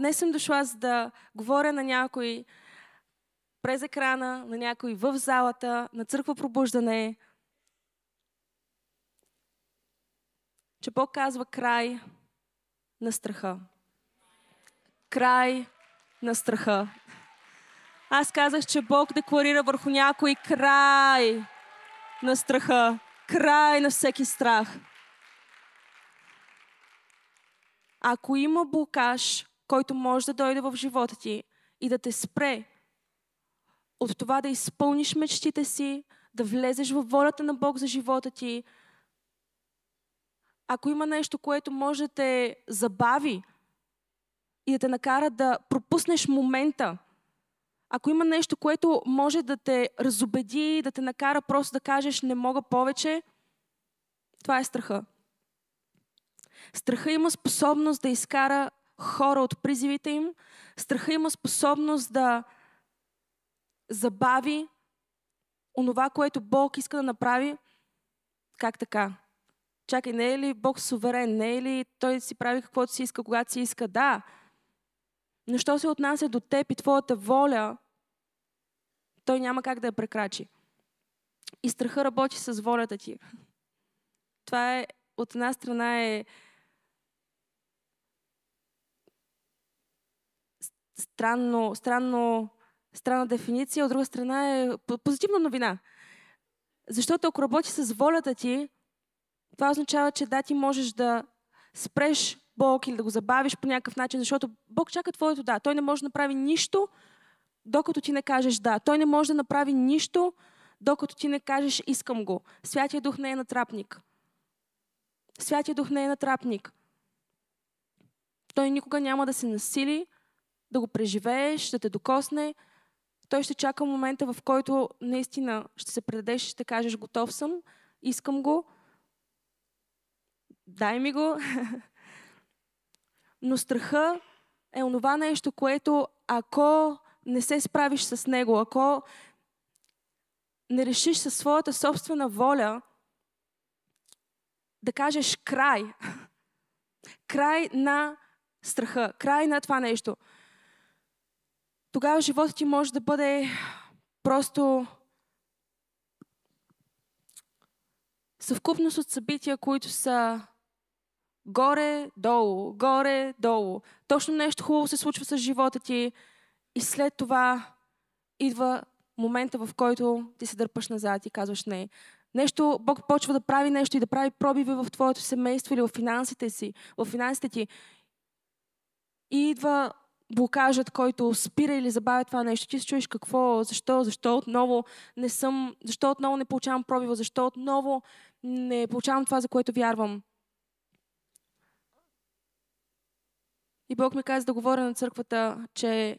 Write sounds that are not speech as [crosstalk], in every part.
днес съм дошла за да говоря на някой през екрана, на някой в залата, на църква пробуждане, че Бог казва край на страха. Край на страха. Аз казах, че Бог декларира върху някой край на страха. Край на всеки страх. Ако има блокаж, който може да дойде в живота ти и да те спре от това да изпълниш мечтите си, да влезеш в волята на Бог за живота ти, ако има нещо, което може да те забави и да те накара да пропуснеш момента, ако има нещо, което може да те разобеди, да те накара просто да кажеш не мога повече, това е страха. Страха има способност да изкара хора от призивите им. Страха има способност да забави онова, което Бог иска да направи. Как така? Чакай, не е ли Бог суверен? Не е ли Той си прави каквото си иска, когато си иска? Да. Но що се отнася до теб и твоята воля, той няма как да я прекрачи. И страха работи с волята ти. [laughs] Това е, от една страна е странно, странно, странна дефиниция, от друга страна е позитивна новина. Защото ако работи с волята ти, това означава, че да, ти можеш да спреш Бог или да го забавиш по някакъв начин, защото Бог чака твоето да. Той не може да направи нищо, докато ти не кажеш да. Той не може да направи нищо, докато ти не кажеш искам го. Святия Дух не е натрапник. Святия Дух не е натрапник. Той никога няма да се насили, да го преживееш, да те докосне. Той ще чака момента, в който наистина ще се предадеш, ще кажеш готов съм, искам го, дай ми го. [laughs] Но страха е онова нещо, което ако не се справиш с него, ако не решиш със своята собствена воля да кажеш край, [laughs] край на страха, край на това нещо, тогава животът ти може да бъде просто съвкупност от събития, които са горе-долу, горе-долу. Точно нещо хубаво се случва с живота ти и след това идва момента, в който ти се дърпаш назад и казваш не. Нещо, Бог почва да прави нещо и да прави пробиви в твоето семейство или в финансите си, в финансите ти. И идва блокажът, който спира или забавя това нещо. Ти се чуеш какво, защо, защо отново не съм, защо отново не получавам пробива, защо отново не получавам това, за което вярвам. И Бог ми каза да говоря на църквата, че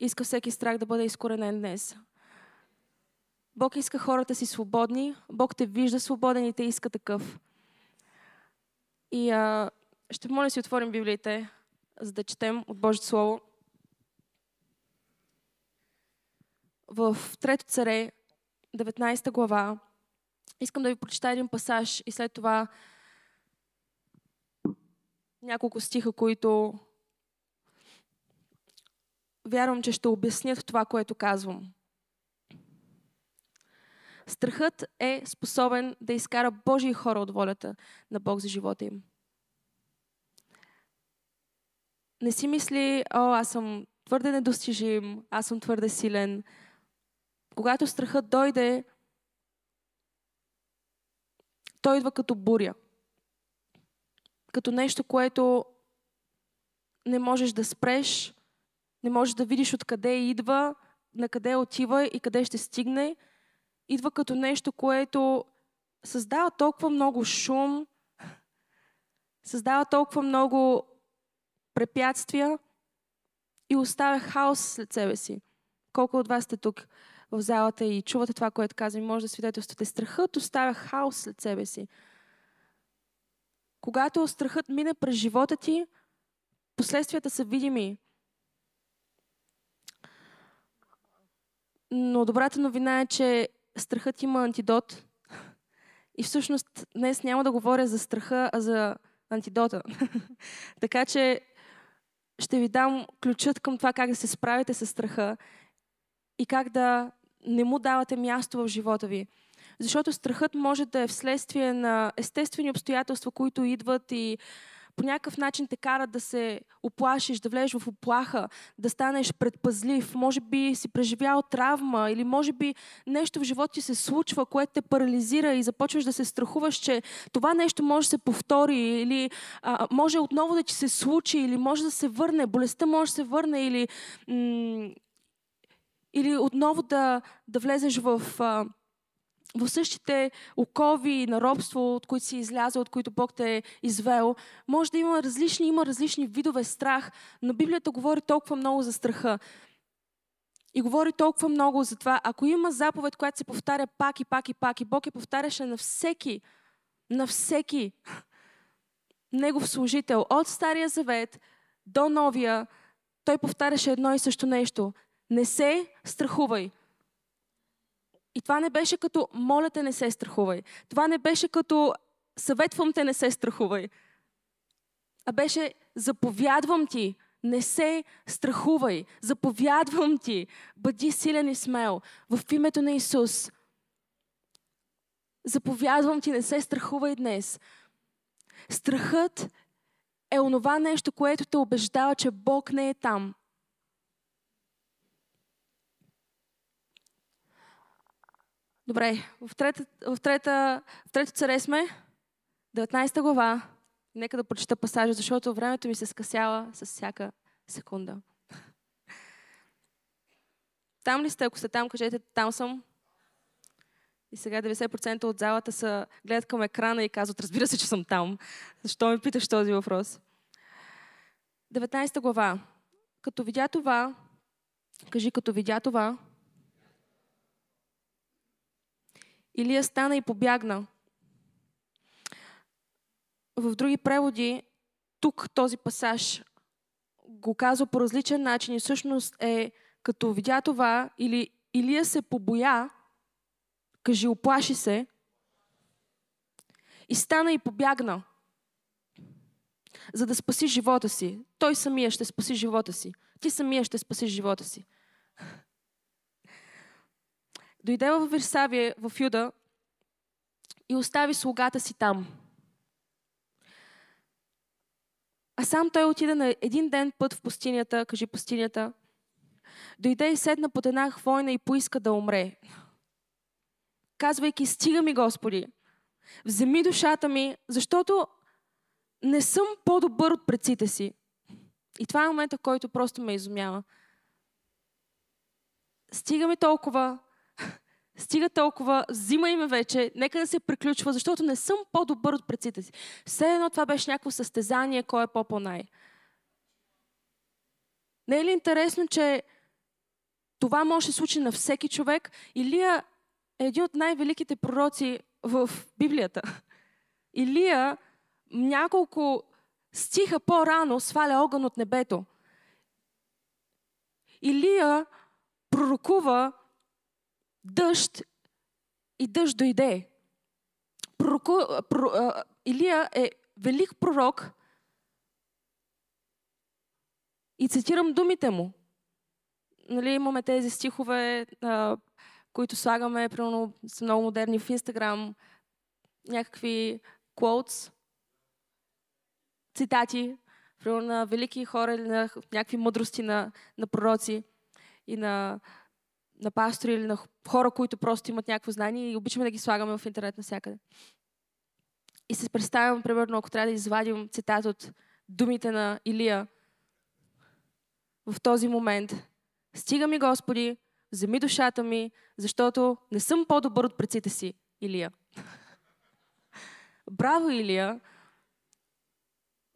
иска всеки страх да бъде изкоренен днес. Бог иска хората си свободни. Бог те вижда свободен и те иска такъв. И а, ще моля си отворим Библиите, за да четем от Божието Слово. В Трето царе, 19 глава, искам да ви прочита един пасаж и след това няколко стиха, които вярвам, че ще обяснят това, което казвам. Страхът е способен да изкара Божии хора от волята на Бог за живота им. Не си мисли, о, аз съм твърде недостижим, аз съм твърде силен. Когато страхът дойде, той идва като буря като нещо, което не можеш да спреш, не можеш да видиш откъде идва, на къде отива и къде ще стигне. Идва като нещо, което създава толкова много шум, създава толкова много препятствия и оставя хаос след себе си. Колко от вас сте тук в залата и чувате това, което казвам, може да свидетелствате. Страхът оставя хаос след себе си. Когато страхът мине през живота ти, последствията са видими. Но добрата новина е, че страхът има антидот. И всъщност днес няма да говоря за страха, а за антидота. [laughs] така че ще ви дам ключът към това как да се справите с страха и как да не му давате място в живота ви. Защото страхът може да е вследствие на естествени обстоятелства, които идват и по някакъв начин те карат да се оплашиш, да влезеш в оплаха, да станеш предпазлив. Може би си преживял травма или може би нещо в живота ти се случва, което те парализира и започваш да се страхуваш, че това нещо може да се повтори или а, може отново да ти се случи или може да се върне, болестта може да се върне или, м- или отново да, да влезеш в... А, в същите окови на робство, от които си излязъл, от които Бог те е извел. Може да има различни, има различни видове страх, но Библията говори толкова много за страха. И говори толкова много за това, ако има заповед, която се повтаря пак и пак и пак, и Бог я повтаряше на всеки, на всеки негов служител, от Стария Завет до Новия, той повтаряше едно и също нещо. Не се страхувай. И това не беше като моля те не се страхувай. Това не беше като съветвам те не се страхувай. А беше заповядвам ти, не се страхувай. Заповядвам ти, бъди силен и смел в името на Исус. Заповядвам ти, не се страхувай днес. Страхът е онова нещо, което те убеждава, че Бог не е там. Добре, в трета, в трета, в трета царе сме, 19 глава. Нека да прочита пасажа, защото времето ми се скъсява с всяка секунда. Там ли сте? Ако сте там, кажете, там съм. И сега 90% от залата са, гледат към екрана и казват, разбира се, че съм там. Защо ми питаш този въпрос? 19 глава. Като видя това, кажи, като видя това, Илия стана и побягна. В други преводи, тук този пасаж го казва по различен начин и всъщност е като видя това, или Илия се побоя, кажи, оплаши се, и стана и побягна, за да спаси живота си. Той самия ще спаси живота си. Ти самия ще спаси живота си. Дойде в Версавия, в Юда, и остави слугата си там. А сам той отида на един ден път в пустинята, кажи пустинята, дойде и седна под една хвойна и поиска да умре. Казвайки, стига ми, Господи, вземи душата ми, защото не съм по-добър от предците си. И това е момента, който просто ме изумява. Стига ми толкова, Стига толкова, взимай ме вече, нека да се приключва, защото не съм по-добър от предците си. Все едно това беше някакво състезание, кой е по-по-най. Не е ли интересно, че това може да се случи на всеки човек? Илия е един от най-великите пророци в Библията. [laughs] Илия няколко стиха по-рано сваля огън от небето. Илия пророкува дъжд и дъжд дойде. Пророку, про, Илия е велик пророк и цитирам думите му. Нали, имаме тези стихове, а, които слагаме, примерно са много модерни в Инстаграм, някакви quotes, цитати, примерно на велики хора или на някакви мъдрости на, на пророци и на на пастори или на хора, които просто имат някакво знание и обичаме да ги слагаме в интернет навсякъде. И се представям, примерно, ако трябва да извадим цитат от думите на Илия в този момент. Стига ми, Господи, вземи душата ми, защото не съм по-добър от предците си, Илия. [laughs] Браво, Илия!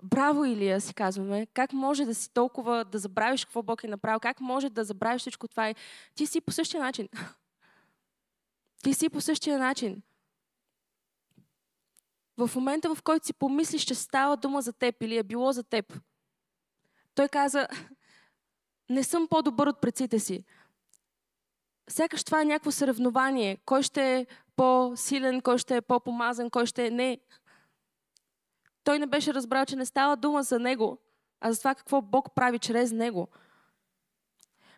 Браво, Илия, си казваме. Как може да си толкова да забравиш какво Бог е направил? Как може да забравиш всичко това? Ти си по същия начин. [laughs] Ти си по същия начин. В момента, в който си помислиш, че става дума за теб или е било за теб, той каза, [laughs] не съм по-добър от предците си. Сякаш това е някакво съревнование. Кой ще е по-силен, кой ще е по-помазан, кой ще е... Не. Той не беше разбрал, че не става дума за него, а за това какво Бог прави чрез него.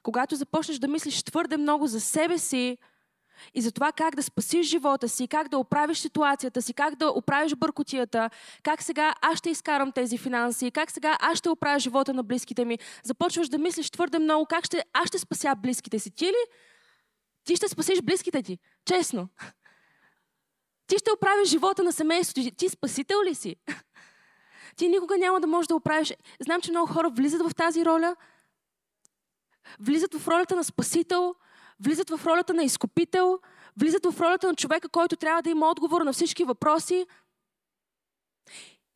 Когато започнеш да мислиш твърде много за себе си и за това как да спасиш живота си, как да оправиш ситуацията си, как да оправиш бъркотията, как сега аз ще изкарам тези финанси, как сега аз ще оправя живота на близките ми, започваш да мислиш твърде много как ще, аз ще спася близките си. Ти ли? Ти ще спасиш близките ти. Честно. Ти ще оправиш живота на семейството ти. Спасител ли си? Ти никога няма да можеш да оправиш. Знам, че много хора влизат в тази роля, влизат в ролята на спасител, влизат в ролята на изкупител, влизат в ролята на човека, който трябва да има отговор на всички въпроси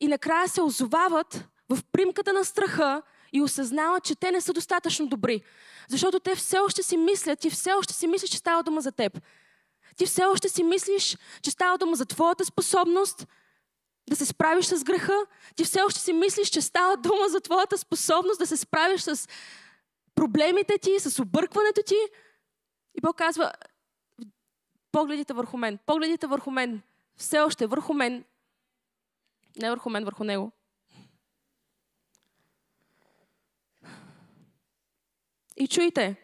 и накрая се озовават в примката на страха и осъзнават, че те не са достатъчно добри. Защото те все още си мислят, ти все още си мислиш, че става дума за теб. Ти все още си мислиш, че става дума за твоята способност да се справиш с греха. Ти все още си мислиш, че става дума за твоята способност да се справиш с проблемите ти, с объркването ти. И Бог казва, погледите върху мен, погледите върху мен, все още върху мен, не върху мен, върху Него. И чуйте,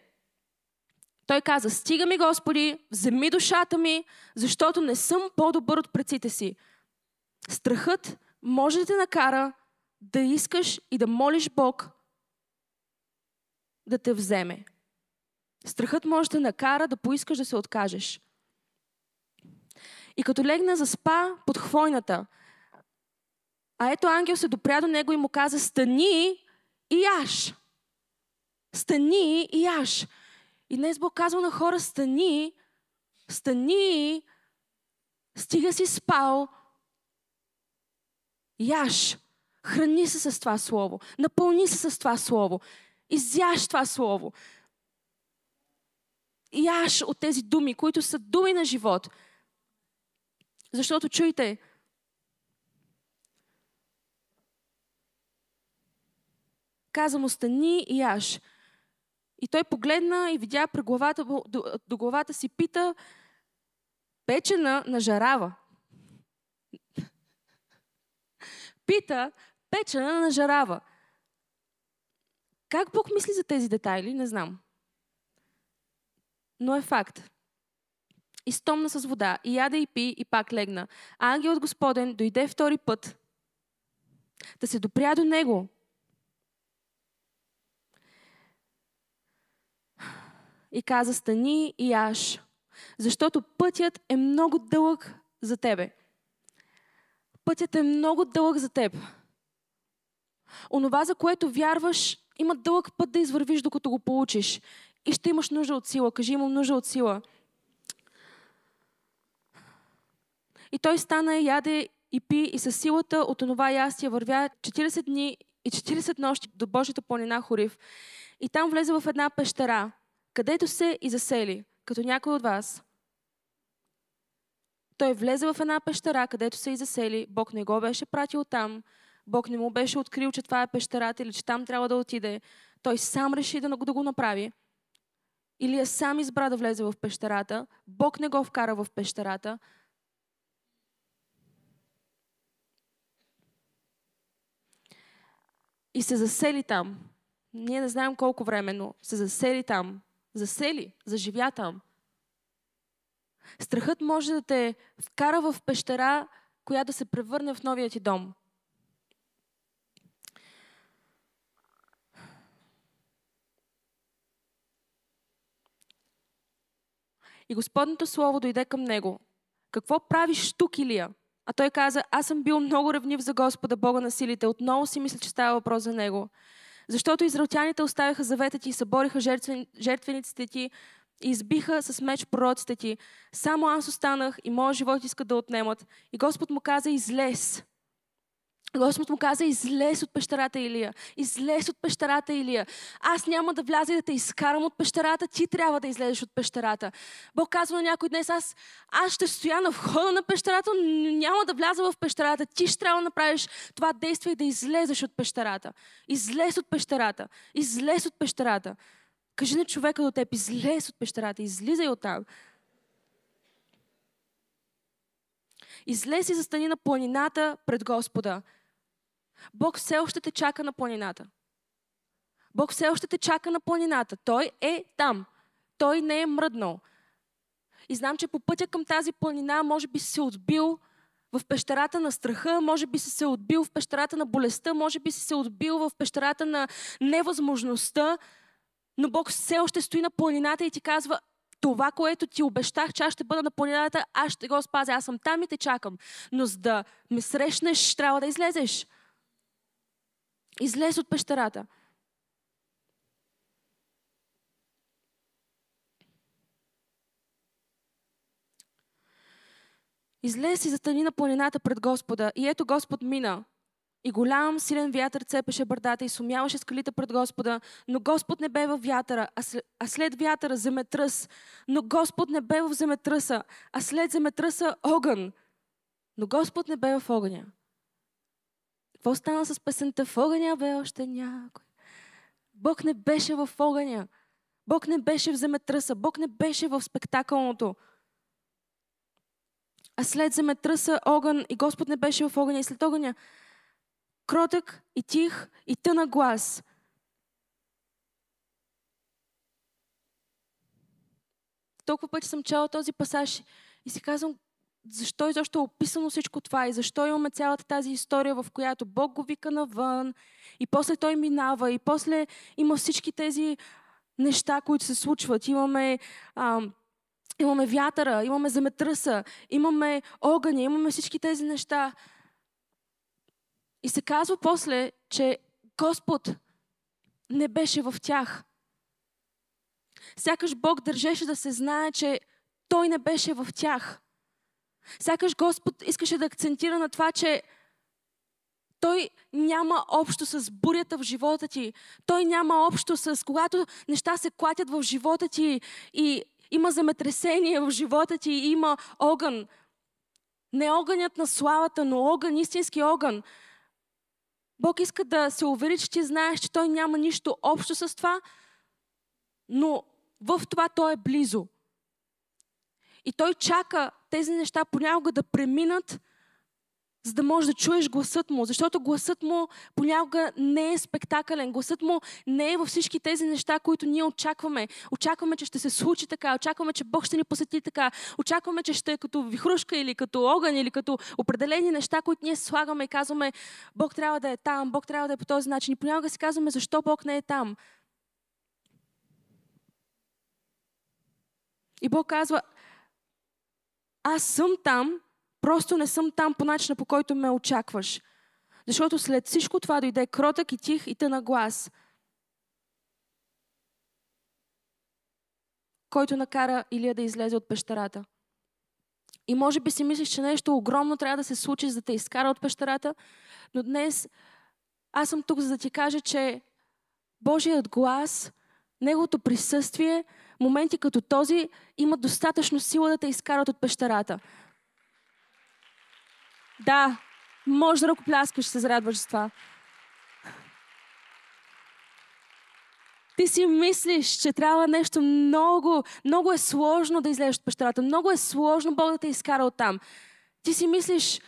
той каза, стига ми Господи, вземи душата ми, защото не съм по-добър от предците си. Страхът може да те накара да искаш и да молиш Бог да те вземе. Страхът може да накара да поискаш да се откажеш. И като легна за спа под хвойната, а ето ангел се допря до него и му каза, стани и яш. Стани и яш. И днес Бог казва на хора, стани, стани, стига си спал, яш, храни се с това слово, напълни се с това слово, изяш това слово. Яш от тези думи, които са думи на живот. Защото чуйте, каза му стани и яш. И той погледна и видя главата, до, до главата си пита печена на жарава. Пита печена на жарава. Как Бог мисли за тези детайли, не знам. Но е факт. И стомна с вода, и яде и пи, и пак легна. А ангелът Господен дойде втори път да се допря до него и каза, стани и яш, защото пътят е много дълъг за тебе. Пътят е много дълъг за теб. Онова, за което вярваш, има дълъг път да извървиш, докато го получиш. И ще имаш нужда от сила. Кажи, имам нужда от сила. И той стана, яде и пи и със силата от онова ястие вървя 40 дни и 40 нощи до Божията планина Хорив. И там влезе в една пещера където се и засели, като някой от вас. Той влезе в една пещера, където се и засели. Бог не го беше пратил там. Бог не му беше открил, че това е пещерата или че там трябва да отиде. Той сам реши да, го направи. Илия сам избра да влезе в пещерата. Бог не го вкара в пещерата. И се засели там. Ние не знаем колко време, но се засели там засели, заживя там. Страхът може да те вкара в пещера, която да се превърне в новия ти дом. И Господното Слово дойде към него. Какво правиш тук, Илия? А той каза, аз съм бил много ревнив за Господа, Бога на силите. Отново си мисля, че става въпрос за него. Защото израелтяните оставяха завета ти и събориха жертвен, жертвениците ти и избиха с меч пророците ти. Само аз останах и моят живот искат да отнемат. И Господ му каза, излез. Господ му каза, излез от пещерата Илия. Излез от пещерата Илия. Аз няма да вляза и да те изкарам от пещерата, ти трябва да излезеш от пещерата. Бог казва на някой днес, аз, аз ще стоя на входа на пещерата, няма да вляза в пещерата. Ти ще трябва да направиш това действие и да излезеш от пещерата. Излез от пещерата. Излез от пещерата. Кажи на човека до теб, излез от пещерата, излизай от там. Излез и застани на планината пред Господа. Бог все още те чака на планината. Бог все още те чака на планината. Той е там. Той не е мръднал. И знам, че по пътя към тази планина може би си се отбил в пещерата на страха, може би си се отбил в пещерата на болестта, може би си се отбил в пещерата на невъзможността, но Бог все още стои на планината и ти казва, това, което ти обещах, че аз ще бъда на планината, аз ще го спазя. Аз съм там и те чакам. Но за да ме срещнеш, трябва да излезеш. Излез от пещерата. Излез и затъни на планината пред Господа. И ето Господ мина. И голям силен вятър цепеше бърдата и сумяваше скалите пред Господа, но Господ не бе в вятъра, а след, а след вятъра земетръс. Но Господ не бе в земетръса, а след земетръса огън. Но Господ не бе в огъня. Какво стана с песента? В огъня бе още някой. Бог не беше в огъня. Бог не беше в земетръса. Бог не беше в спектакълното. А след земетръса огън и Господ не беше в огъня. И след огъня кротък и тих и тъна глас. Толкова пъти съм чела този пасаж и си казвам, защо изобщо е описано всичко това и защо имаме цялата тази история, в която Бог го вика навън и после той минава и после има всички тези неща, които се случват. Имаме, а, имаме вятъра, имаме земетръса, имаме огъня, имаме всички тези неща. И се казва после, че Господ не беше в тях. Сякаш Бог държеше да се знае, че Той не беше в тях. Сякаш Господ искаше да акцентира на това, че той няма общо с бурята в живота ти. Той няма общо с когато неща се клатят в живота ти и има земетресение в живота ти и има огън. Не огънят на славата, но огън, истински огън. Бог иска да се увери, че ти знаеш, че Той няма нищо общо с това, но в това Той е близо. И Той чака тези неща понякога да преминат, за да можеш да чуеш гласът му. Защото гласът му понякога не е спектакълен. Гласът му не е във всички тези неща, които ние очакваме. Очакваме, че ще се случи така. Очакваме, че Бог ще ни посети така. Очакваме, че ще е като вихрушка или като огън или като определени неща, които ние слагаме и казваме, Бог трябва да е там, Бог трябва да е по този начин. И понякога си казваме, защо Бог не е там. И Бог казва, аз съм там, Просто не съм там по начина, по който ме очакваш. Защото след всичко това дойде кротък и тих и тъна глас, който накара Илия да излезе от пещерата. И може би си мислиш, че нещо огромно трябва да се случи, за да те изкара от пещерата, но днес аз съм тук, за да ти кажа, че Божият глас, Неговото присъствие, моменти като този, имат достатъчно сила да те изкарат от пещерата. Да, може да ръкопляскаш, се зарадваш с това. Ти си мислиш, че трябва нещо много, много е сложно да излезеш от пещерата. Много е сложно Бог да те изкара от там. Ти си мислиш,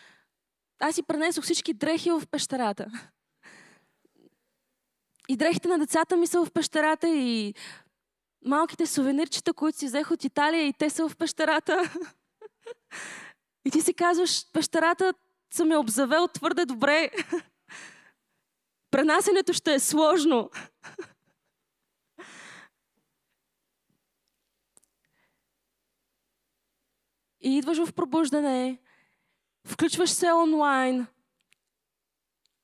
аз си пренесох всички дрехи в пещерата. И дрехите на децата ми са в пещерата и малките сувенирчета, които си взех от Италия и те са в пещерата. И ти си казваш, пещерата съм я обзавел твърде добре. Пренасенето ще е сложно. И идваш в пробуждане, включваш се онлайн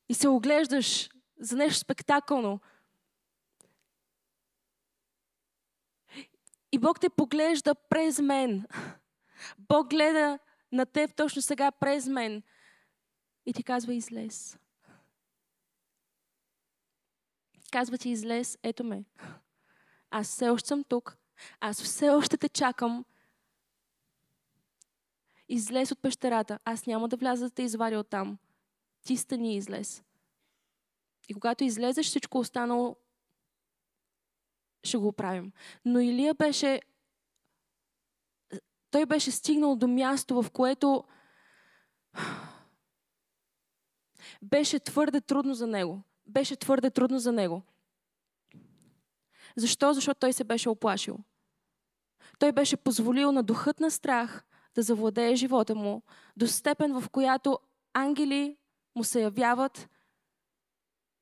и се оглеждаш за нещо спектакълно. И Бог те поглежда през мен. Бог гледа на теб точно сега през мен и ти казва излез. Казва ти излез, ето ме. Аз все още съм тук. Аз все още те чакам. Излез от пещерата. Аз няма да вляза да те извадя оттам. Ти стани излез. И когато излезеш, всичко останало ще го оправим. Но Илия беше той беше стигнал до място, в което беше твърде трудно за него. Беше твърде трудно за него. Защо? Защото той се беше оплашил. Той беше позволил на духът на страх да завладее живота му до степен, в която ангели му се явяват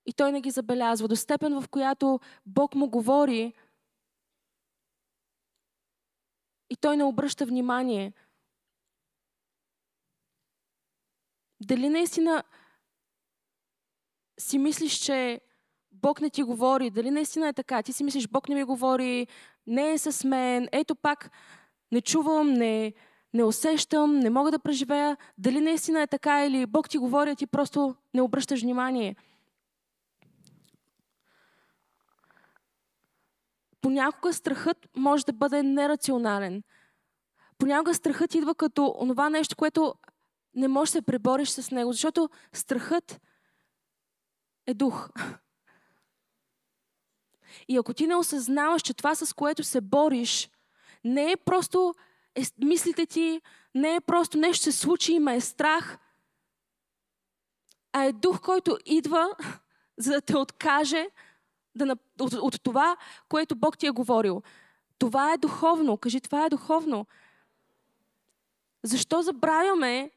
и той не ги забелязва. До степен, в която Бог му говори и той не обръща внимание. Дали наистина си мислиш, че Бог не ти говори, дали наистина е така? Ти си мислиш, Бог не ми говори, не е с мен, ето пак не чувам, не, не усещам, не мога да преживея. Дали наистина е така или Бог ти говори, а ти просто не обръщаш внимание. Понякога страхът може да бъде нерационален. Понякога страхът идва като онова нещо, което не можеш да се пребориш с него, защото страхът е дух. И ако ти не осъзнаваш, че това, с което се бориш, не е просто е, мислите ти, не е просто нещо се случи и ме е страх, а е дух, който идва, [laughs] за да те откаже да, от, от това, което Бог ти е говорил. Това е духовно. Кажи, това е духовно. Защо забравяме?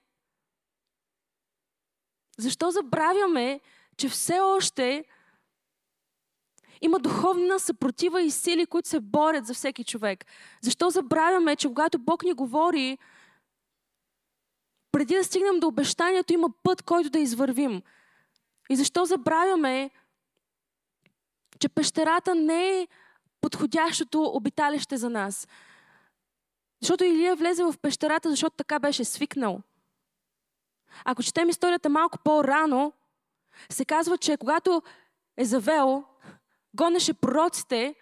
Защо забравяме, че все още има духовна съпротива и сили, които се борят за всеки човек. Защо забравяме, че когато Бог ни говори, преди да стигнем до обещанието, има път, който да извървим. И защо забравяме, че пещерата не е подходящото обиталище за нас. Защото Илия влезе в пещерата, защото така беше свикнал. Ако четем историята малко по-рано, се казва, че когато е завел гонеше пророците,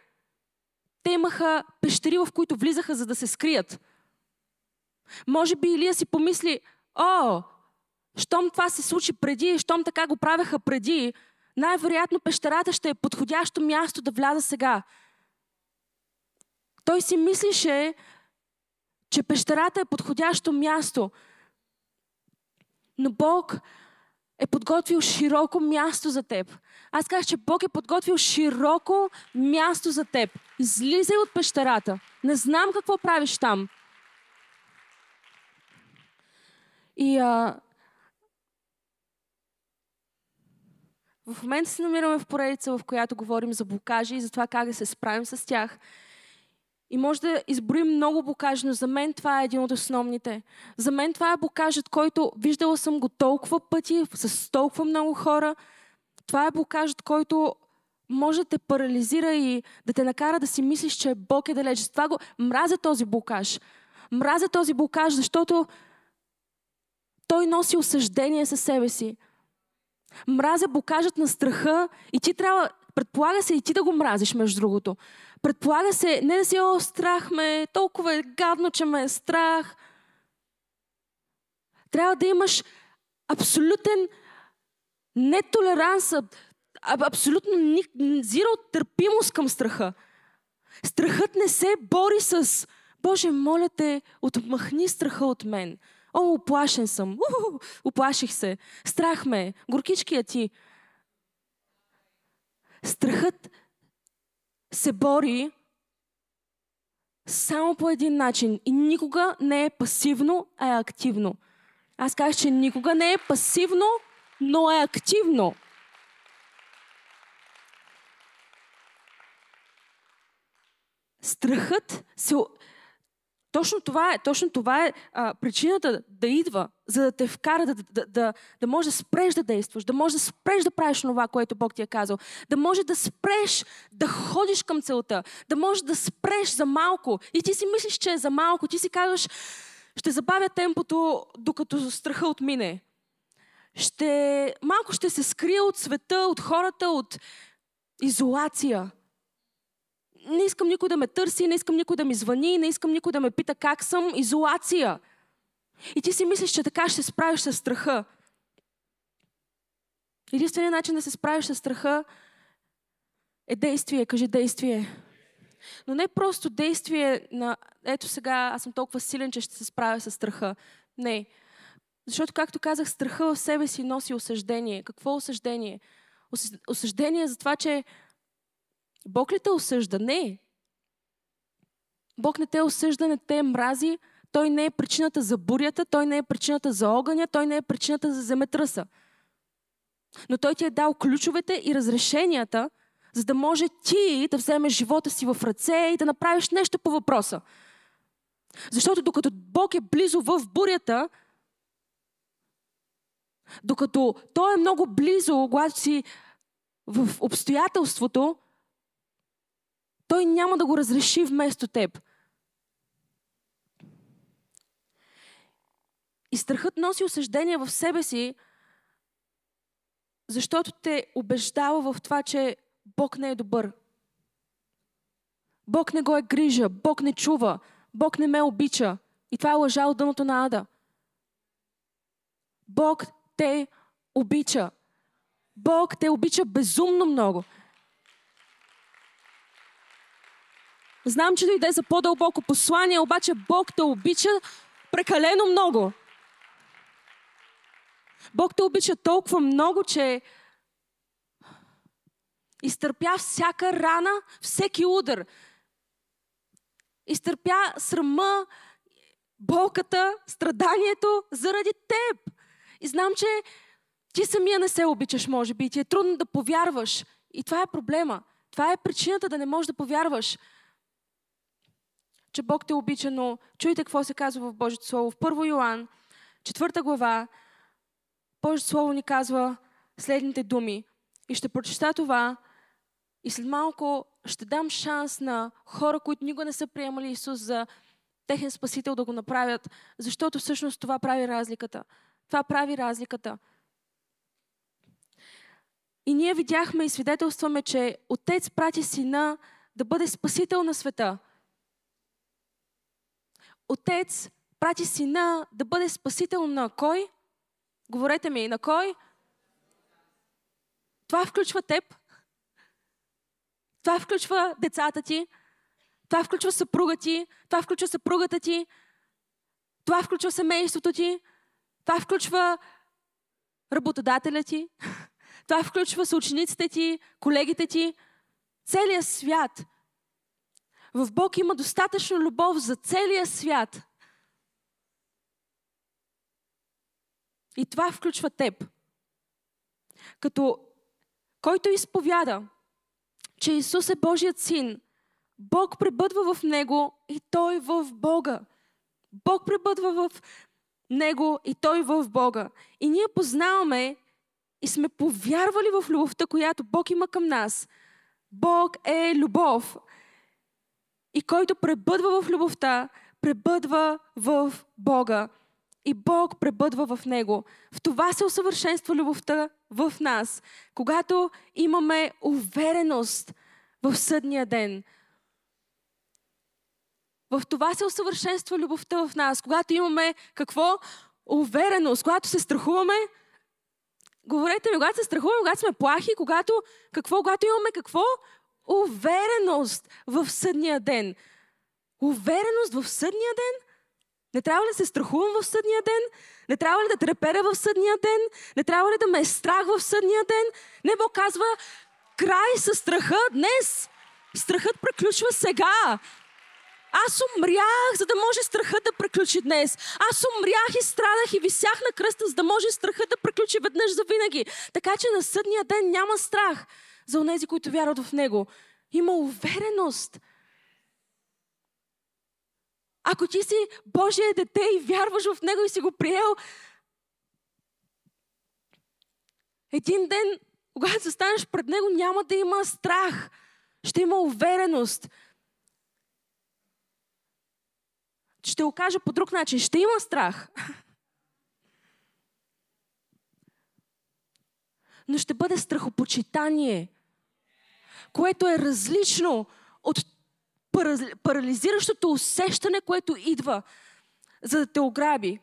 те имаха пещери, в които влизаха, за да се скрият. Може би Илия си помисли, о, щом това се случи преди, щом така го правеха преди, най-вероятно пещерата ще е подходящо място да вляза сега. Той си мислише, че пещерата е подходящо място. Но Бог е подготвил широко място за теб. Аз казах, че Бог е подготвил широко място за теб. Излизай от пещерата. Не знам какво правиш там. И а, в момента се намираме в поредица, в която говорим за блокажи и за това как да се справим с тях. И може да изброим много блокажи, но за мен това е един от основните. За мен това е блокажът, който виждала съм го толкова пъти, с толкова много хора. Това е блокажът, който може да те парализира и да те накара да си мислиш, че Бог е далеч. Това го мразя този блокаж. Мразя този блокаж, защото той носи осъждение със себе си. Мразя блокажът на страха и ти трябва, предполага се и ти да го мразиш, между другото. Предполага се не да си, о, страх ме, толкова е гадно, че ме е страх. Трябва да имаш абсолютен нетолеранс, абсолютно зиро търпимост към страха. Страхът не се бори с Боже, моля те, отмахни страха от мен. О, оплашен съм. Уху, оплаших се. Страх ме. Горкичкия ти. Страхът се бори само по един начин и никога не е пасивно, а е активно. Аз казах, че никога не е пасивно, но е активно. Страхът се, точно това е, точно това е а, причината да идва, за да те вкара да, да, да, да може да спреш да действаш, да може да спреш да правиш това, което Бог ти е казал, да може да спреш да ходиш към целта, да може да спреш за малко. И ти си мислиш, че е за малко, ти си казваш, ще забавя темпото, докато страха отмине. Ще, малко ще се скрия от света, от хората, от изолация не искам никой да ме търси, не искам никой да ми звъни, не искам никой да ме пита как съм. Изолация. И ти си мислиш, че така ще се справиш с страха. Единственият начин да се справиш с страха е действие. Кажи действие. Но не просто действие на ето сега аз съм толкова силен, че ще се справя с страха. Не. Защото, както казах, страха в себе си носи осъждение. Какво осъждение? Осъждение за това, че Бог ли те осъжда? Не. Бог не те осъжда, не те мрази. Той не е причината за бурята, той не е причината за огъня, той не е причината за земетръса. Но той ти е дал ключовете и разрешенията, за да може ти да вземеш живота си в ръце и да направиш нещо по въпроса. Защото докато Бог е близо в бурята, докато Той е много близо, когато си в обстоятелството, Той няма да го разреши вместо теб. И страхът носи осъждение в себе си, защото те убеждава в това, че Бог не е добър. Бог не го е грижа, Бог не чува, Бог не ме обича. И това е лъжа от дъното на ада. Бог те обича. Бог те обича безумно много. Знам, че дойде за по-дълбоко послание, обаче Бог те обича прекалено много. Бог те обича толкова много, че изтърпя всяка рана, всеки удар. Изтърпя срама, болката, страданието заради теб. И знам, че ти самия не се обичаш, може би, ти е трудно да повярваш. И това е проблема. Това е причината да не можеш да повярваш, че Бог те обича, но чуйте какво се казва в Божието Слово. В 1 Йоан, 4 глава, Божието Слово ни казва следните думи. И ще прочета това и след малко ще дам шанс на хора, които никога не са приемали Исус за техен спасител да го направят, защото всъщност това прави разликата. Това прави разликата. И ние видяхме и свидетелстваме, че Отец прати Сина да бъде спасител на света. Отец прати Сина да бъде спасител на кой? Говорете ми, на кой? Това включва теб. Това включва децата ти. Това включва съпруга ти. Това включва съпругата ти. Това включва семейството ти. Това включва работодателя ти. [laughs] Това включва съучениците ти, колегите ти. Целият свят. В Бог има достатъчно любов за целия свят. И това включва теб. Като който изповяда, че Исус е Божият син, Бог пребъдва в него и той в Бога. Бог пребъдва в него и той в Бога. И ние познаваме и сме повярвали в любовта, която Бог има към нас. Бог е любов. И който пребъдва в любовта, пребъдва в Бога и Бог пребъдва в него. В това се усъвършенства любовта в нас, когато имаме увереност в съдния ден. В това се усъвършенства любовта в нас, когато имаме какво? Увереност, когато се страхуваме. Говорете ми, когато се страхуваме, когато сме плахи, когато какво? Когато имаме какво? Увереност в съдния ден. Увереност в съдния ден? Не трябва ли да се страхувам в съдния ден? Не трябва ли да треперя в съдния ден? Не трябва ли да ме е страх в съдния ден? Не, Бог казва, край с страха днес. Страхът приключва сега. Аз умрях, за да може страхът да приключи днес. Аз умрях и страдах и висях на кръста, за да може страхът да приключи веднъж за винаги. Така че на съдния ден няма страх за онези, които вярват в Него. Има увереност. Ако ти си Божие дете и вярваш в Него и си го приел, един ден, когато се станеш пред Него, няма да има страх. Ще има увереност. Ще го кажа по друг начин. Ще има страх. Но ще бъде страхопочитание, което е различно от парализиращото усещане, което идва, за да те ограби.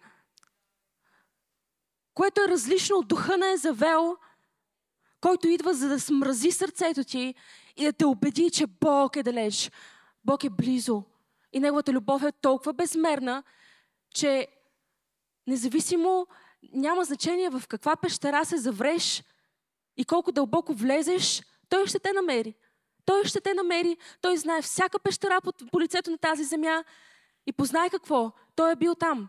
Което е различно от духа на Езавел, който идва за да смрази сърцето ти и да те убеди, че Бог е далеч. Бог е близо. И Неговата любов е толкова безмерна, че независимо няма значение в каква пещера се завреш и колко дълбоко влезеш, той ще те намери. Той ще те намери. Той знае всяка пещера по, по лицето на тази земя и познай какво. Той е бил там.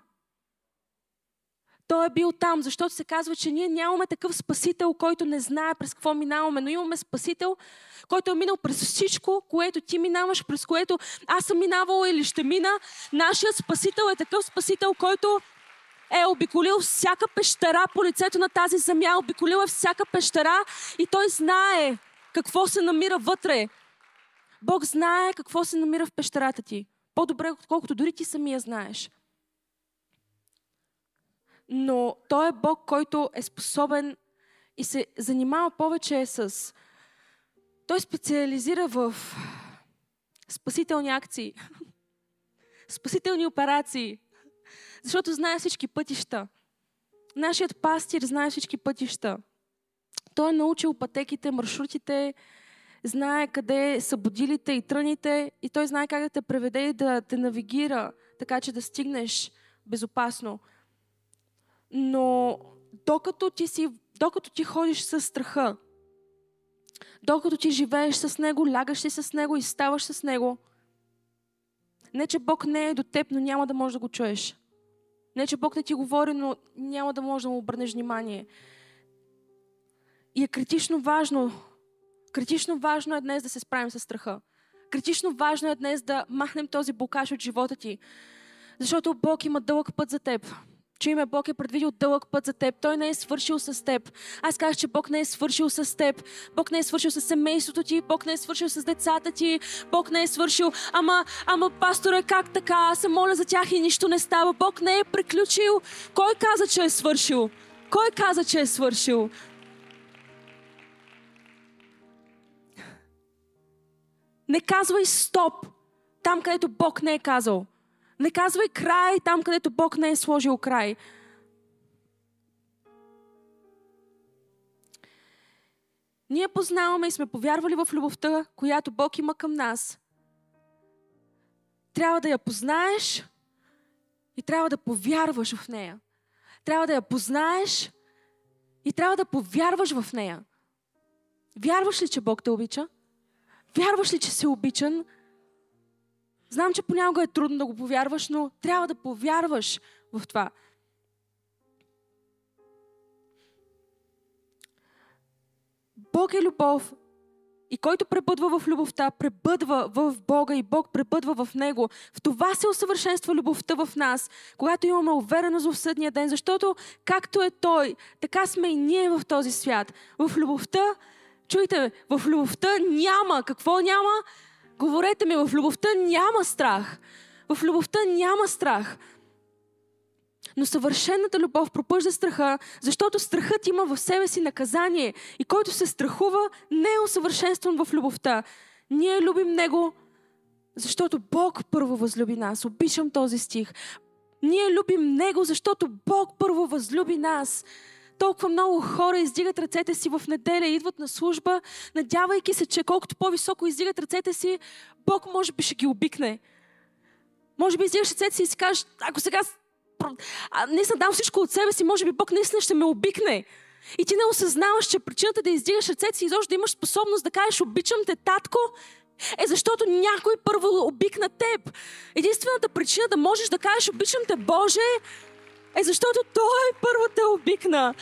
Той е бил там, защото се казва, че ние нямаме такъв спасител, който не знае през какво минаваме, но имаме спасител, който е минал през всичко, което ти минаваш, през което аз съм минавала или ще мина. Нашият спасител е такъв спасител, който е обиколил всяка пещера по лицето на тази земя, обиколил е всяка пещера и той знае какво се намира вътре. Бог знае какво се намира в пещерата ти. По-добре, отколкото дори ти самия знаеш. Но Той е Бог, който е способен и се занимава повече с... Той специализира в спасителни акции, [laughs] спасителни операции, защото знае всички пътища. Нашият пастир знае всички пътища. Той е научил пътеките, маршрутите, знае къде са будилите и тръните и той знае как да те преведе и да те навигира, така че да стигнеш безопасно. Но докато ти, си, докато ти ходиш с страха, докато ти живееш с него, лягаш си с него и ставаш с него, не, че Бог не е до теб, но няма да можеш да го чуеш. Не, че Бог не ти говори, но няма да можеш да му обърнеш внимание. И е критично важно, критично важно е днес да се справим с страха. Критично важно е днес да махнем този блокаж от живота ти. Защото Бог има дълъг път за теб че име Бог е предвидил дълъг път за теб. Той не е свършил с теб. Аз казах, че Бог не е свършил с теб. Бог не е свършил с семейството ти. Бог не е свършил с децата ти. Бог не е свършил. Ама, ама, пасторе, как така? Аз се моля за тях и нищо не става. Бог не е приключил. Кой каза, че е свършил? Кой каза, че е свършил? Не казвай стоп там, където Бог не е казал. Не казвай край там, където Бог не е сложил край. Ние познаваме и сме повярвали в любовта, която Бог има към нас. Трябва да я познаеш и трябва да повярваш в нея. Трябва да я познаеш и трябва да повярваш в нея. Вярваш ли, че Бог те обича? Вярваш ли, че си обичан? Знам, че понякога е трудно да го повярваш, но трябва да повярваш в това. Бог е любов и който пребъдва в любовта, пребъдва в Бога и Бог пребъдва в Него. В това се усъвършенства любовта в нас, когато имаме увереност в съдния ден, защото както е Той, така сме и ние в този свят. В любовта, чуйте, в любовта няма. Какво няма? Говорете ми, в любовта няма страх. В любовта няма страх. Но съвършената любов пропъжда страха, защото страхът има в себе си наказание. И който се страхува, не е усъвършенстван в любовта. Ние любим Него, защото Бог първо възлюби нас. Обичам този стих. Ние любим Него, защото Бог първо възлюби нас. Толкова много хора издигат ръцете си в неделя, идват на служба, надявайки се, че колкото по-високо издигат ръцете си, Бог може би ще ги обикне. Може би издигаш ръцете си и си кажеш, ако сега а, не съм дам всичко от себе си, може би Бог наистина ще ме обикне. И ти не осъзнаваш, че причината да издигаш ръцете си и изобщо да имаш способност да кажеш обичам те, татко, е защото някой първо обикна теб. Единствената причина да можеш да кажеш обичам те, Боже, е защото Той първо те обикна.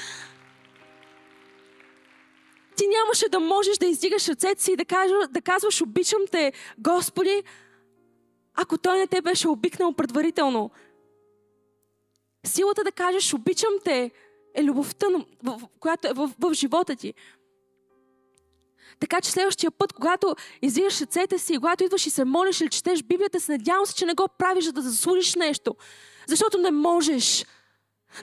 Ти нямаше да можеш да издигаш ръцете си и да, кажа, да казваш обичам те, Господи, ако Той не те беше обикнал предварително. Силата да кажеш обичам те е любовта, която е в, в, живота ти. Така че следващия път, когато издигаш ръцете си, когато идваш и се молиш или четеш Библията, се надявам се, че не го правиш, за да заслужиш нещо. Защото не можеш.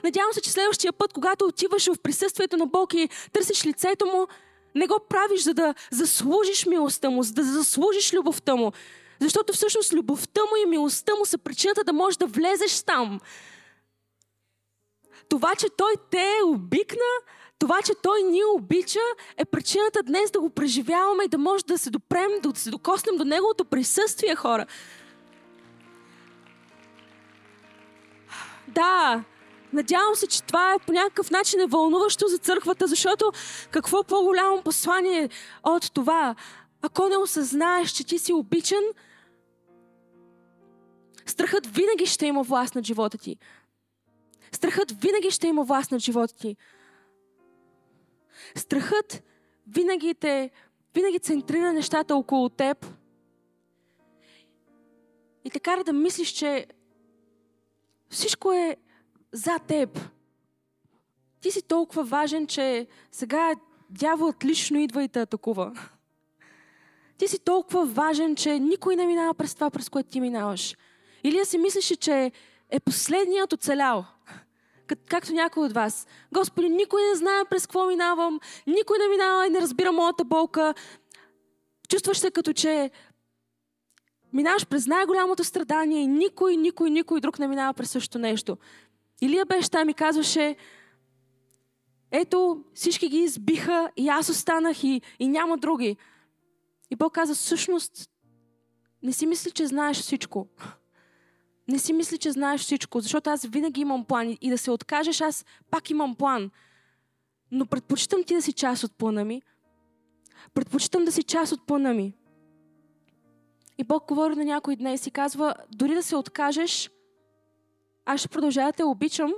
Надявам се, че следващия път, когато отиваш в присъствието на Бог и търсиш лицето Му, не го правиш, за да заслужиш милостта Му, за да заслужиш любовта Му. Защото всъщност любовта Му и милостта Му са причината да можеш да влезеш там. Това, че Той те обикна, това, че Той ни обича, е причината днес да го преживяваме и да може да се допрем, да се докоснем до Неговото присъствие, хора. Да, Надявам се, че това е по някакъв начин е вълнуващо за църквата, защото какво по-голямо послание от това? Ако не осъзнаеш, че ти си обичан, страхът винаги ще има власт над живота ти. Страхът винаги ще има власт над живота ти. Страхът винаги те, винаги центрира нещата около теб и те кара да мислиш, че всичко е за теб. Ти си толкова важен, че сега дяволът лично идва и те атакува. Ти си толкова важен, че никой не минава през това, през което ти минаваш. Или да си мислиш, че е последният оцелял. Как, както някой от вас. Господи, никой не знае през какво минавам, никой не минава и не разбира моята болка. Чувстваш се като че минаваш през най-голямото страдание и никой, никой, никой друг не минава през същото нещо. Илия беше там и казваше, ето всички ги избиха и аз останах и, и няма други. И Бог каза, всъщност, не си мисли, че знаеш всичко. Не си мисли, че знаеш всичко, защото аз винаги имам план и да се откажеш, аз пак имам план. Но предпочитам ти да си част от плана ми. Предпочитам да си част от плана ми. И Бог говори на някой днес и казва, дори да се откажеш, аз ще продължавам да те обичам,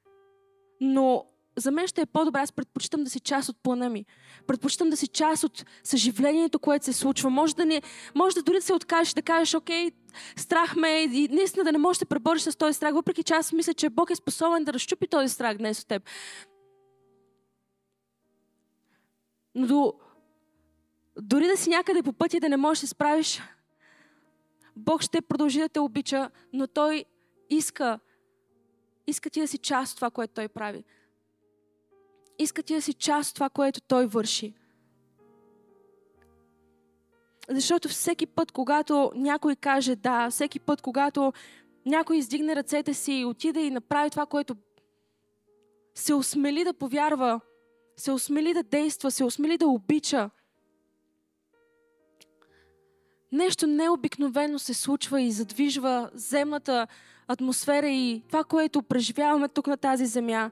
[laughs] но за мен ще е по-добре. Аз предпочитам да си част от плана ми. Предпочитам да си част от съживлението, което се случва. Може да, не, може да дори да се откажеш, да кажеш, окей, страх ме и наистина да не можеш да пребориш с този страх, въпреки че аз мисля, че Бог е способен да разчупи този страх днес от теб. Но до, дори да си някъде по пътя да не можеш да се справиш, Бог ще продължи да те обича, но Той иска, иска ти да си част от това, което Той прави. Иска ти да си част от това, което Той върши. Защото всеки път, когато някой каже да, всеки път, когато някой издигне ръцете си и отиде и направи това, което се осмели да повярва, се осмели да действа, се осмели да обича, нещо необикновено се случва и задвижва земната атмосфера и това, което преживяваме тук на тази земя.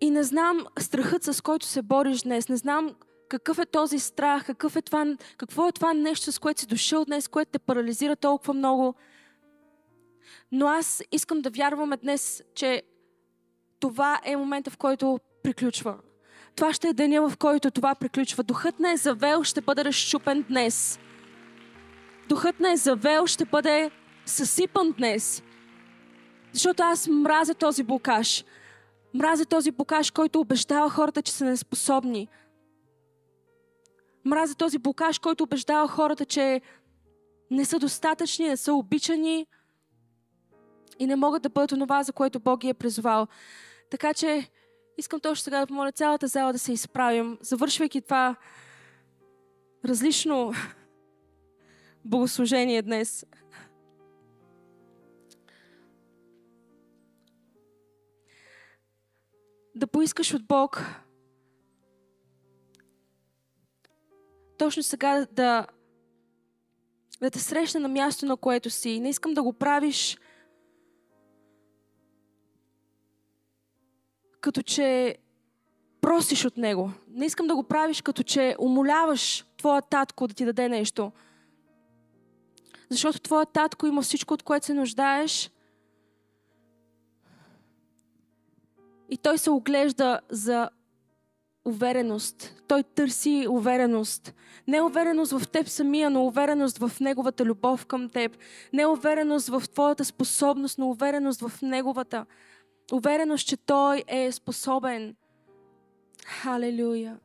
И не знам страхът, с който се бориш днес, не знам какъв е този страх, какъв е това, какво е това нещо, с което си дошъл днес, което те парализира толкова много. Но аз искам да вярваме днес, че това е момента, в който приключва. Това ще е деня, в който това приключва. Духът на Езавел ще бъде разчупен днес. Духът на Езавел ще бъде съсипан днес. Защото аз мразя този блокаж. Мразя този блокаж, който убеждава хората, че са неспособни. Мразя този блокаж, който убеждава хората, че не са достатъчни, не са обичани и не могат да бъдат онова, за което Бог ги е призовал. Така че искам точно сега да помоля цялата зала да се изправим, завършвайки това различно [laughs] богослужение днес. Да поискаш от Бог точно сега да, да те срещна на място, на което си. Не искам да го правиш като че просиш от Него. Не искам да го правиш като че умоляваш твоя татко да ти даде нещо. Защото твоя татко има всичко, от което се нуждаеш. И той се оглежда за увереност. Той търси увереност. Не увереност в теб самия, но увереност в Неговата любов към теб. Не увереност в твоята способност, но увереност в Неговата. Увереност, че Той е способен. Халелуя.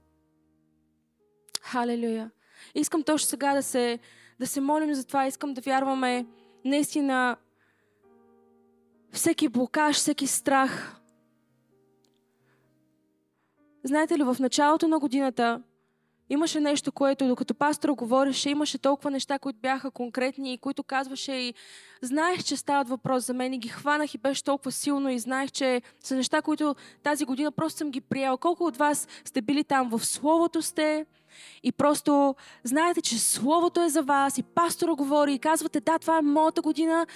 Халелуя. Искам точно сега да се, да се молим за това. Искам да вярваме наистина всеки блокаж, всеки страх, Знаете ли, в началото на годината имаше нещо, което докато пастор говореше, имаше толкова неща, които бяха конкретни и които казваше и знаех, че стават въпрос за мен и ги хванах и беше толкова силно и знаех, че са неща, които тази година просто съм ги приела. Колко от вас сте били там в Словото сте, и просто знаете, че Словото е за вас и пастора говори и казвате, да, това е моята година,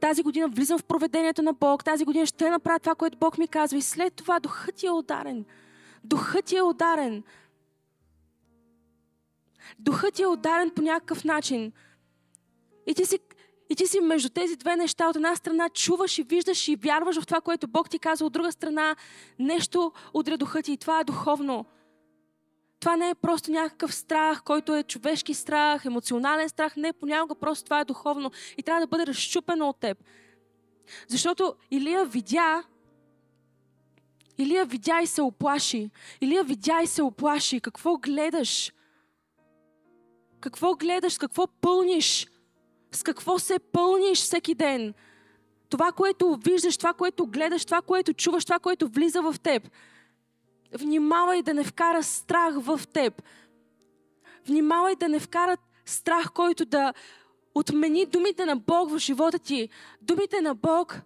тази година влизам в проведението на Бог, тази година ще направя това, което Бог ми казва и след това духът ти е ударен. Духът ти е ударен. Духът ти е ударен по някакъв начин. И ти си и ти си между тези две неща. От една страна чуваш и виждаш и вярваш в това, което Бог ти казва. От друга страна нещо удря духа ти и това е духовно. Това не е просто някакъв страх, който е човешки страх, емоционален страх. Не, понякога просто това е духовно и трябва да бъде разчупено от теб. Защото Илия видя, Илия видя и се оплаши. Илия видя и се оплаши. Какво гледаш? Какво гледаш? Какво пълниш? С какво се пълниш всеки ден? Това, което виждаш, това, което гледаш, това, което чуваш, това, което влиза в теб. Внимавай да не вкара страх в теб. Внимавай да не вкара страх, който да отмени думите на Бог в живота ти. Думите на Бог,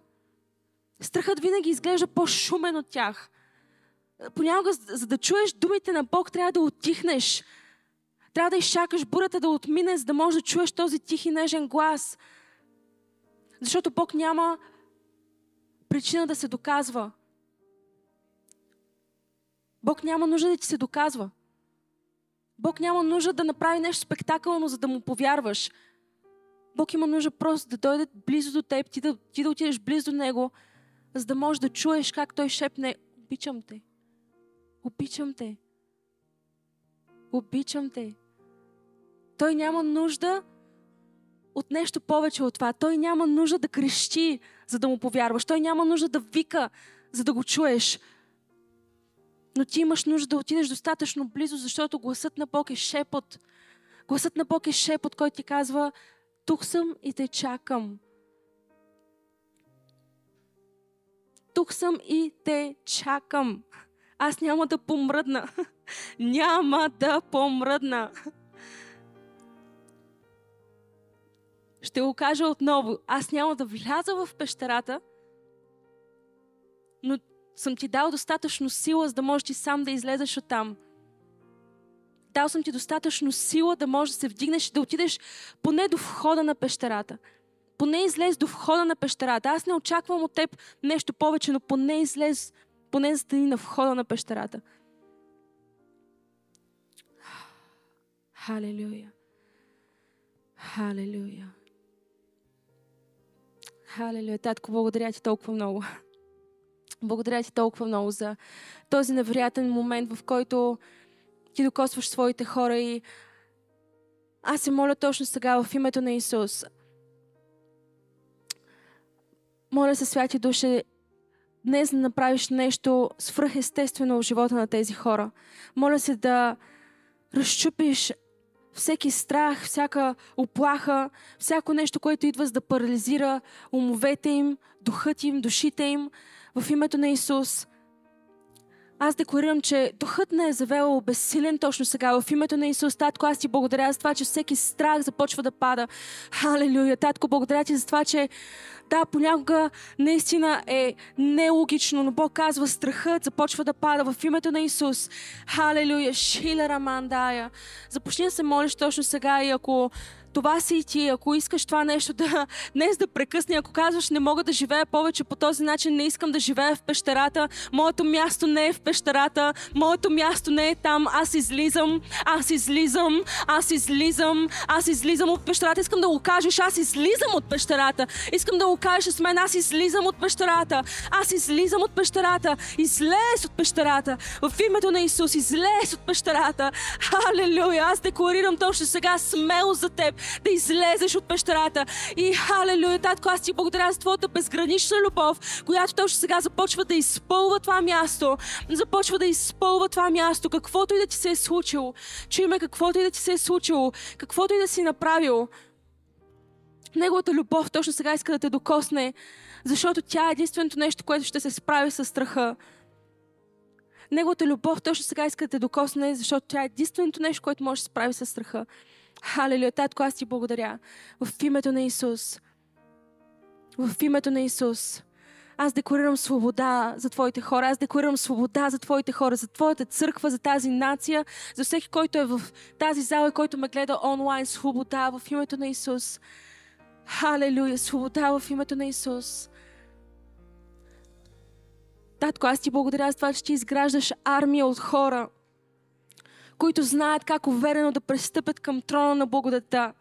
страхът винаги изглежда по-шумен от тях. Понякога, за да чуеш думите на Бог, трябва да отихнеш. Трябва да изчакаш бурята да отмине, за да можеш да чуеш този тих и нежен глас. Защото Бог няма причина да се доказва. Бог няма нужда да ти се доказва. Бог няма нужда да направи нещо спектакълно, за да му повярваш. Бог има нужда просто да дойде близо до теб, ти да, ти да отидеш близо до Него, за да можеш да чуеш как Той шепне Обичам те. Обичам те. Обичам те. Той няма нужда от нещо повече от това. Той няма нужда да крещи, за да му повярваш. Той няма нужда да вика, за да го чуеш. Но ти имаш нужда да отидеш достатъчно близо, защото гласът на Бог е шепот. Гласът на Бог е шепот, който ти казва, тук съм и те чакам. Тук съм и те чакам. Аз няма да помръдна. [laughs] няма да помръдна. Ще го кажа отново. Аз няма да вляза в пещерата, но съм ти дал достатъчно сила, за да можеш ти сам да излезеш от там. Дал съм ти достатъчно сила да можеш да се вдигнеш и да отидеш поне до входа на пещерата. Поне излез до входа на пещерата. Аз не очаквам от теб нещо повече, но поне излез, поне стани на входа на пещерата. Халелуя. Халелуя. Халелуя, татко, благодаря ти толкова много. Благодаря ти толкова много за този невероятен момент, в който ти докосваш своите хора и аз се моля точно сега в името на Исус. Моля се, святи душе, днес да направиш нещо свръхестествено в живота на тези хора. Моля се да разчупиш всеки страх, всяка оплаха, всяко нещо, което идва за да парализира умовете им, духът им, душите им, в името на Исус. Аз декларирам, че духът не е завел безсилен точно сега. В името на Исус, Татко, аз ти благодаря за това, че всеки страх започва да пада. Халелуя, Татко, благодаря ти за това, че да, понякога наистина е нелогично, но Бог казва, страхът започва да пада в името на Исус. Халелуя, Шилера Рамандая. Започни да се молиш точно сега и ако това си и ти. Ако искаш това нещо да [laughs] днес да прекъсне, ако казваш не мога да живея повече по този начин, не искам да живея в пещерата, моето място не е в пещерата, моето място не е там, аз излизам, аз излизам, аз излизам, аз излизам от пещерата. Искам да го кажеш, аз излизам от пещерата. Искам да го кажеш с мен, аз излизам от пещерата. Аз излизам от пещерата. Излез от пещерата. В името на Исус, излез от пещерата. Халелуя! Аз декларирам точно сега смело за теб да излезеш от пещерата. И халелуя, татко, аз ти благодаря за твоята безгранична любов, която точно сега започва да изпълва това място. Започва да изпълва това място. Каквото и да ти се е случило. Чуй ме, каквото и да ти се е случило. Каквото и да си направил. Неговата любов точно сега иска да те докосне, защото тя е единственото нещо, което ще се справи с страха. Неговата любов точно сега иска да те докосне, защото тя е единственото нещо, което може да се справи с страха. Халелуя, Татко, аз ти благодаря. В името на Исус. В името на Исус. Аз декларирам свобода за Твоите хора. Аз декларирам свобода за Твоите хора, за Твоята църква, за тази нация, за всеки, който е в тази зала и който ме гледа онлайн. Свобода в името на Исус. Халелуя! Свобода в името на Исус. Татко, аз ти благодаря за това, че ти изграждаш армия от хора, които знаят как уверено да пристъпят към трона на благодата.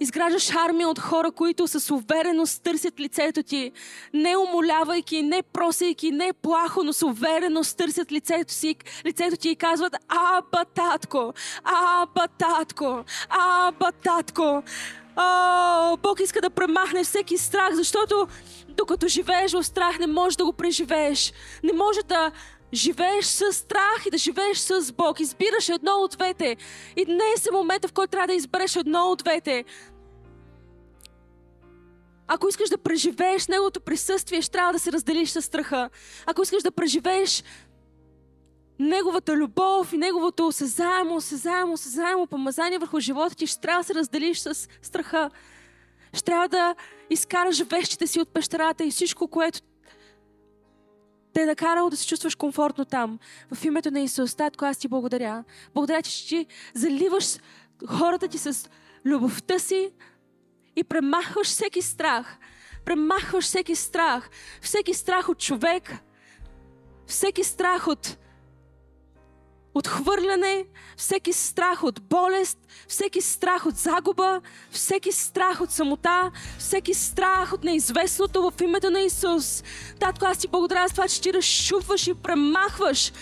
Изграждаш армия от хора, които с увереност търсят лицето ти, не умолявайки, не просейки, не плахо, но с увереност търсят лицето си, лицето ти и казват Аба, татко! Аба, татко! Аба, татко! О, Бог иска да премахне всеки страх, защото докато живееш в страх, не можеш да го преживееш. Не може да живееш с страх и да живееш с Бог. Избираш едно от двете. И днес е момента, в който трябва да избереш едно от двете. Ако искаш да преживееш Неговото присъствие, ще трябва да се разделиш с страха. Ако искаш да преживееш Неговата любов и Неговото осезаемо, осезаемо, осезаемо помазание върху живота ти, ще трябва да се разделиш с страха. Ще трябва да изкараш вещите си от пещерата и всичко, което те е накарало да се чувстваш комфортно там. В името на Исус, Татко, аз ти благодаря. Благодаря, че ти заливаш хората ти с любовта си и премахваш всеки страх. Премахваш всеки страх. Всеки страх от човек. Всеки страх от отхвърляне, всеки страх от болест, всеки страх от загуба, всеки страх от самота, всеки страх от неизвестното в името на Исус. Татко, аз ти благодаря за това, че ти разшупваш и премахваш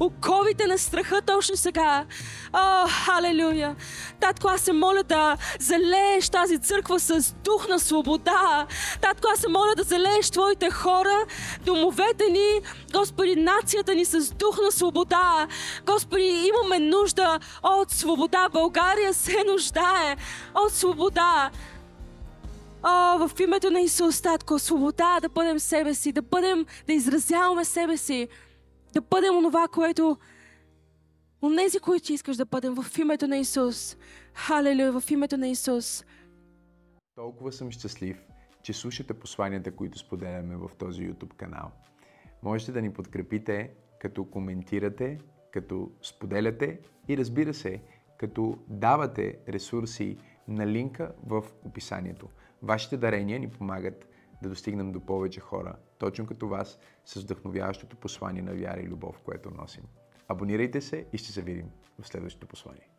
оковите на страха точно сега. О, халелуя! Татко, аз се моля да залееш тази църква с дух на свобода. Татко, аз се моля да залееш Твоите хора, домовете ни, Господи, нацията ни с дух на свобода. Господи, имаме нужда от свобода. България се нуждае от свобода. О, в името на Исус, Татко, свобода да бъдем себе си, да бъдем, да изразяваме себе си да бъдем онова, което Онези, които искаш да бъдем в името на Исус. Халелуя, в името на Исус. Толкова съм щастлив, че слушате посланията, които споделяме в този YouTube канал. Можете да ни подкрепите, като коментирате, като споделяте и разбира се, като давате ресурси на линка в описанието. Вашите дарения ни помагат да достигнем до повече хора, точно като вас, с вдъхновяващото послание на вяра и любов, което носим. Абонирайте се и ще се видим в следващото послание.